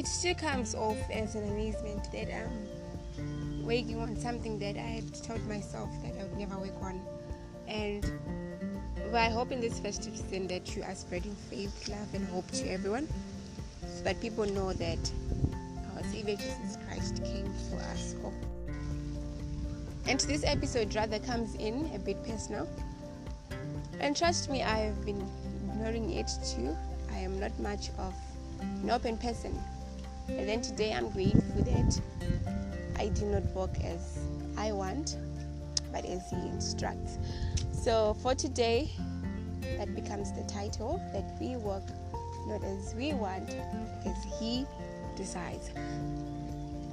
it still comes off as an amusement that um, I'm working on something that I had told myself that I would never work on. And well, I hope in this festive season that you are spreading faith, love, and hope to everyone so that people know that our Savior Jesus Christ came for us all. And this episode rather comes in a bit personal. And trust me, I have been ignoring it too. I am not much of an open person. And then today I'm grateful that I do not work as I want, but as He instructs. So for today, that becomes the title that we work not as we want, as He decides.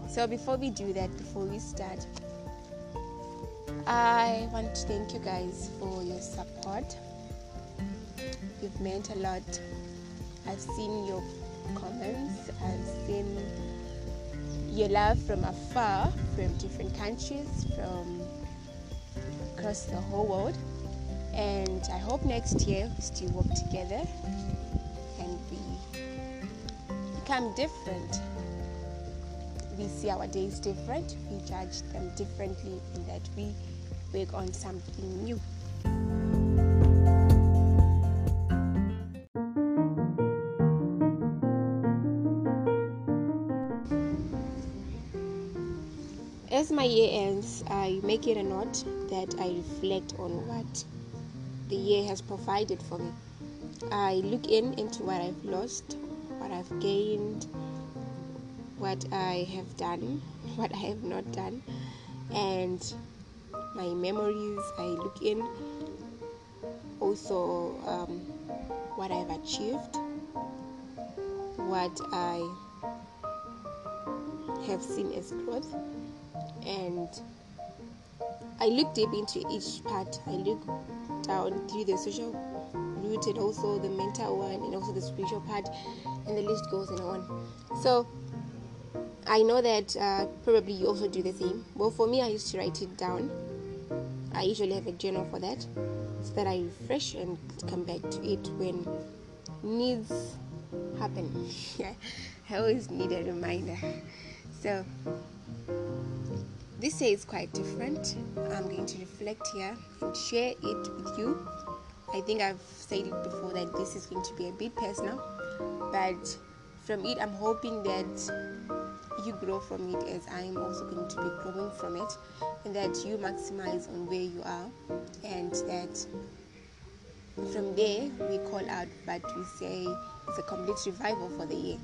So before we do that, before we start, I want to thank you guys for your support. You've meant a lot. I've seen your comments, I've seen your love from afar, from different countries, from across the whole world. And I hope next year we still work together and we become different. We see our days different, we judge them differently, in that we work on something new. As my year ends, I make it a note that I reflect on what the year has provided for me. I look in into what I've lost, what I've gained, what I have done, what I have not done, and my memories. I look in also um, what I've achieved, what I have seen as growth, and I look deep into each part. I look down through the social root and also the mental one and also the spiritual part, and the list goes and on. So I know that uh, probably you also do the same. Well, for me, I used to write it down. I usually have a journal for that, so that I refresh and come back to it when needs happen. I always need a reminder. So this year is quite different. I'm going to reflect here and share it with you. I think I've said it before that this is going to be a bit personal, but from it, I'm hoping that you grow from it as I'm also going to be growing from it, and that you maximize on where you are, and that from there we call out, but we say it's a complete revival for the year.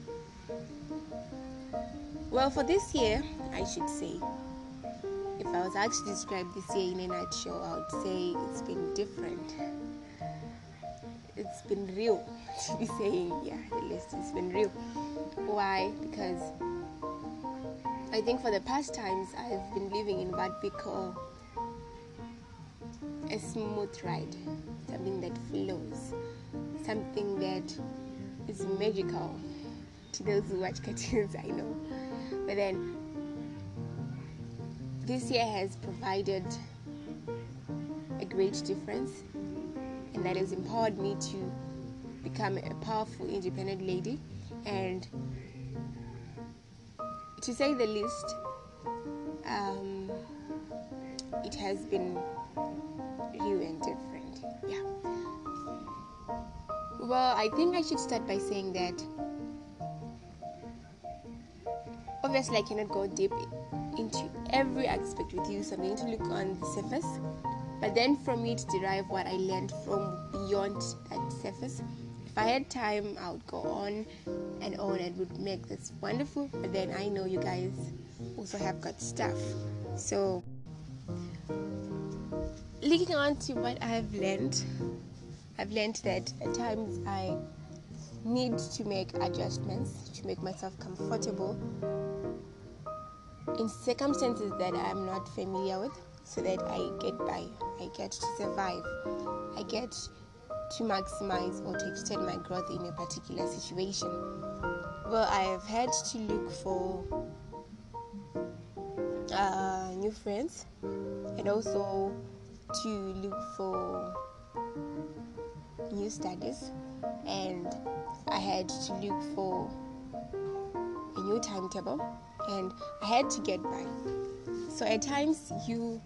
Well, for this year, I should say, if I was asked to describe this year in a nutshell, I would say it's been different. It's been real to be saying, yeah, the list has been real. Why? Because I think for the past times I've been living in what we call a smooth ride, something that flows, something that is magical to those who watch cartoons, I know. But then this year has provided a great difference, and that has empowered me to become a powerful, independent lady. And to say the least, um, it has been real and different. Yeah. Well, I think I should start by saying that obviously I cannot go deep into every aspect with you, so I'm going to look on the surface, but then from it derive what I learned from beyond that surface. If I had time, I would go on and on and would make this wonderful, but then I know you guys also have got stuff. So, looking on to what I have learned, I've learned that at times I need to make adjustments to make myself comfortable in circumstances that I'm not familiar with so that I get by, I get to survive, I get to maximize or to extend my growth in a particular situation. Well, I have had to look for uh, new friends and also to look for new studies, and I had to look for a new timetable and I had to get by. So at times you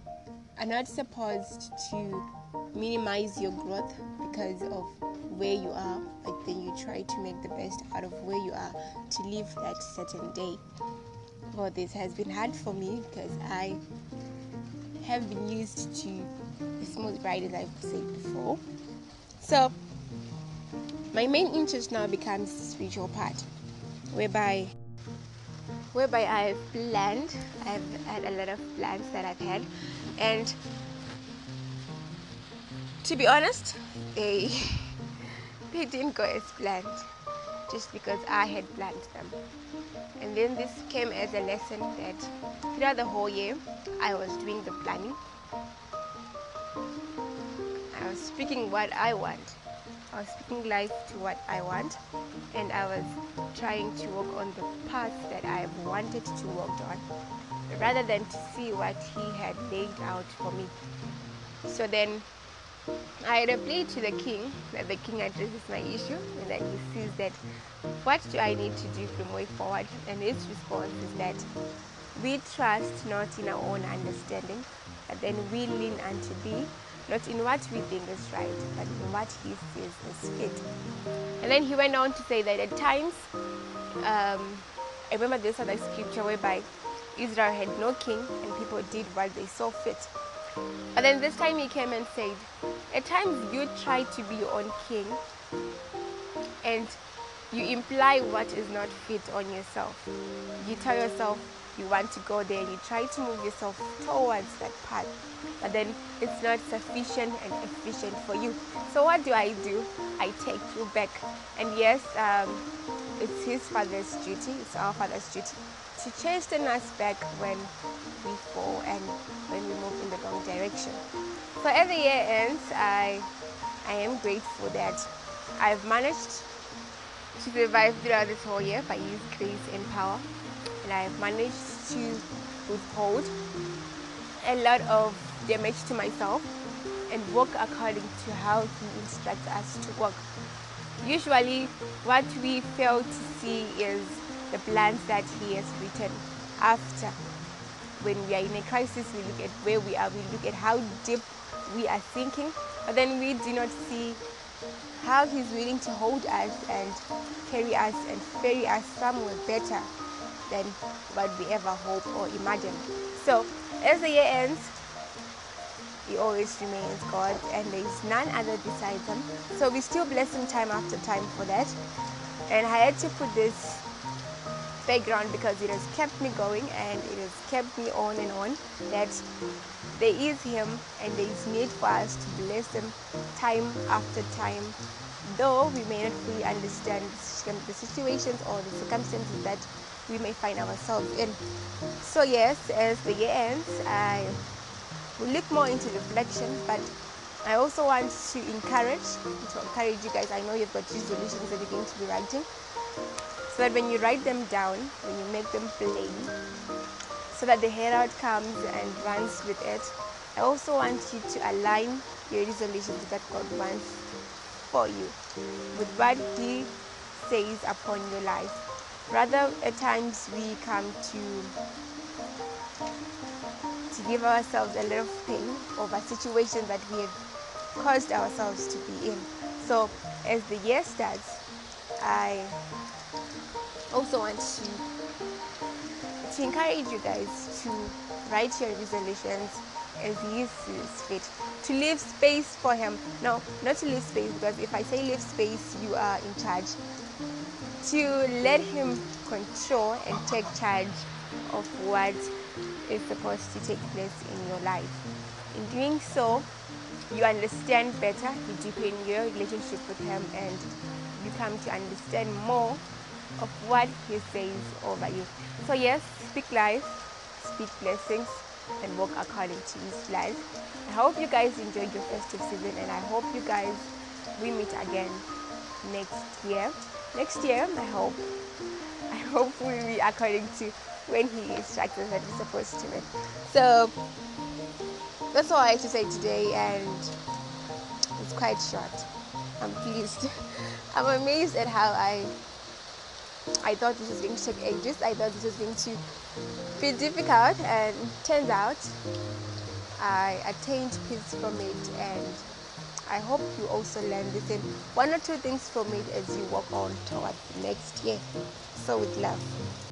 are not supposed to minimize your growth because of where you are, but then you try to make the best out of where you are to live that certain day. Well, this has been hard for me because I have been used to a smooth ride, as I've said before. So, my main interest now becomes the spiritual part, whereby whereby I've planned, I've had a lot of plans that I've had, and to be honest, they they didn't go as planned, just because I had planned them. And then this came as a lesson that throughout the whole year, I was doing the planning. I was speaking what I want. I was speaking life to what I want, and I was trying to walk on the path that I wanted to walk on, rather than to see what He had laid out for me. So then I appealed to the king that the king addresses my issue and that he sees that what do I need to do from way forward? And his response is that we trust not in our own understanding, but then we lean unto thee, not in what we think is right, but in what he sees is fit. And then he went on to say that at times, um, I remember this other scripture whereby Israel had no king and people did what they saw fit. But then this time he came and said, At times you try to be your own king and you imply what is not fit on yourself. You tell yourself you want to go there and you try to move yourself towards that path, but then it's not sufficient and efficient for you. So, what do I do? I take you back. And yes, um, it's his father's duty, it's our father's duty to chasten us back when we fall and when we move in the wrong direction. So as the year ends, I I am grateful that I've managed to survive throughout this whole year by His grace and power, and I've managed to withhold a lot of damage to myself and work according to how He instructs us to work. Usually, what we fail to see is the plans that He has written after. When we are in a crisis, we look at where we are, we look at how deep we are thinking, but then we do not see how He's willing to hold us and carry us and ferry us somewhere better than what we ever hope or imagine. So, as the year ends, He always remains God, and there is none other besides Him. So, we still bless Him time after time for that. And I had to put this background because it has kept me going and it kept me on and on that there is him and there is need for us to bless him time after time though we may not fully understand the situations or the circumstances that we may find ourselves in so yes as the year ends i will look more into reflection but I also want to encourage to encourage you guys. I know you've got resolutions that you're going to be writing so that when you write them down, when you make them plain, so that the herald comes and runs with it, I also want you to align your resolutions that God wants for you with what He says upon your life. Rather, at times we come to to give ourselves a little pain over situations that we have caused ourselves to be in. So, as the year starts, I also want to to encourage you guys to write your resolutions as he sees fit. To leave space for him. No, not to leave space because if I say leave space, you are in charge. To let him control and take charge of what is supposed to take place in your life. In doing so, you understand better, you deepen your relationship with him, and you come to understand more of what He says over you. So, yes, speak life, speak blessings, and walk according to His life. I hope you guys enjoyed your festive season, and I hope you guys we meet again next year. Next year, I hope. I hope we'll be according to when He instructs us that we're supposed to meet. So, that's all I have to say today, and it's quite short. I'm pleased. I'm amazed at how I I thought this was going to take ages. I thought this was going to be difficult, and turns out I attained peace from it, and I hope you also learn the same one or two things from it as you walk on toward next year. So with love.